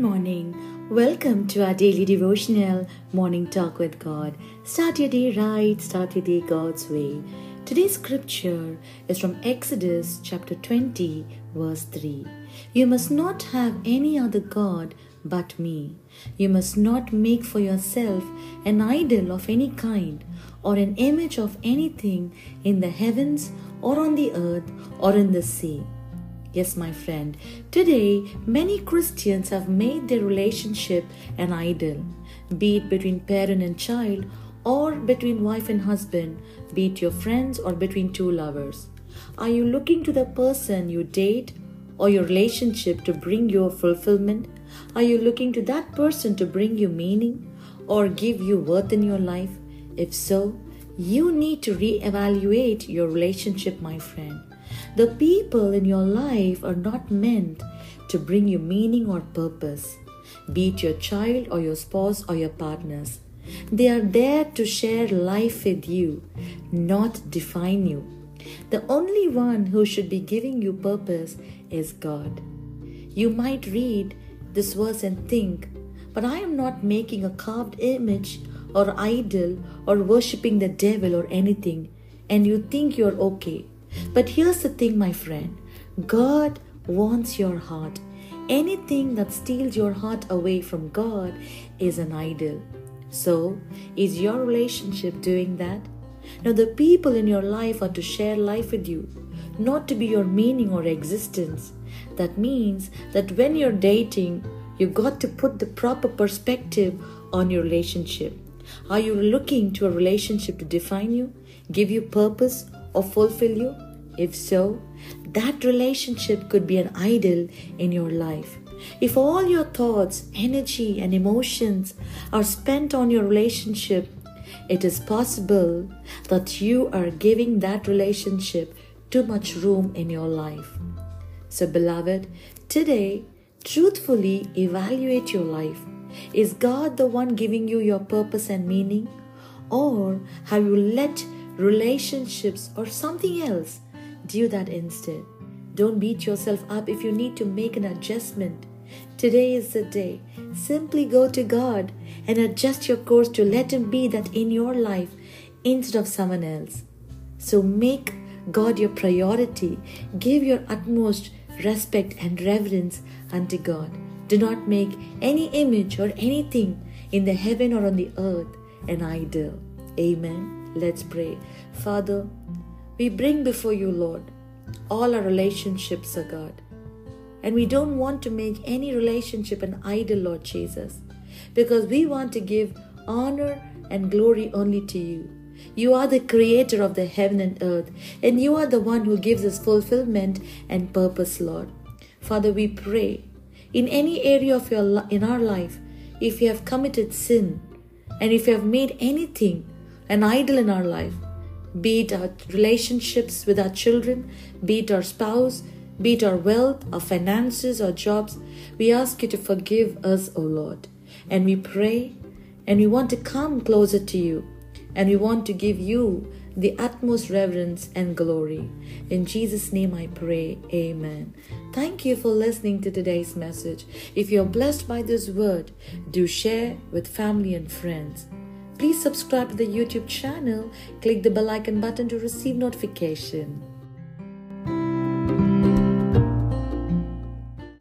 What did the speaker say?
morning. Welcome to our daily devotional morning talk with God. Start your day right, start your day God's way. Today's scripture is from Exodus chapter 20, verse 3. You must not have any other God but me. You must not make for yourself an idol of any kind or an image of anything in the heavens or on the earth or in the sea. Yes, my friend, today many Christians have made their relationship an idol, be it between parent and child, or between wife and husband, be it your friends or between two lovers. Are you looking to the person you date or your relationship to bring you fulfillment? Are you looking to that person to bring you meaning or give you worth in your life? If so, you need to re-evaluate your relationship, my friend. The people in your life are not meant to bring you meaning or purpose, be it your child or your spouse or your partners. They are there to share life with you, not define you. The only one who should be giving you purpose is God. You might read this verse and think, but I am not making a carved image or idol or worshipping the devil or anything, and you think you're okay. But here's the thing, my friend God wants your heart. Anything that steals your heart away from God is an idol. So, is your relationship doing that? Now, the people in your life are to share life with you, not to be your meaning or existence. That means that when you're dating, you've got to put the proper perspective on your relationship. Are you looking to a relationship to define you, give you purpose, or fulfill you? If so, that relationship could be an idol in your life. If all your thoughts, energy, and emotions are spent on your relationship, it is possible that you are giving that relationship too much room in your life. So, beloved, today, truthfully evaluate your life. Is God the one giving you your purpose and meaning? Or have you let relationships or something else do that instead? Don't beat yourself up if you need to make an adjustment. Today is the day. Simply go to God and adjust your course to let Him be that in your life instead of someone else. So make God your priority. Give your utmost respect and reverence unto God. Do not make any image or anything in the heaven or on the earth an idol. Amen. Let's pray. Father, we bring before you, Lord, all our relationships, O God. And we don't want to make any relationship an idol, Lord Jesus, because we want to give honor and glory only to you. You are the creator of the heaven and earth, and you are the one who gives us fulfillment and purpose, Lord. Father, we pray in any area of your in our life, if you have committed sin, and if you have made anything an idol in our life, be it our relationships with our children, be it our spouse, be it our wealth, our finances, our jobs, we ask you to forgive us, O Lord. And we pray and we want to come closer to you and we want to give you the utmost reverence and glory. In Jesus' name I pray, Amen. Thank you for listening to today's message. If you're blessed by this word, do share with family and friends. Please subscribe to the YouTube channel, click the bell icon button to receive notification.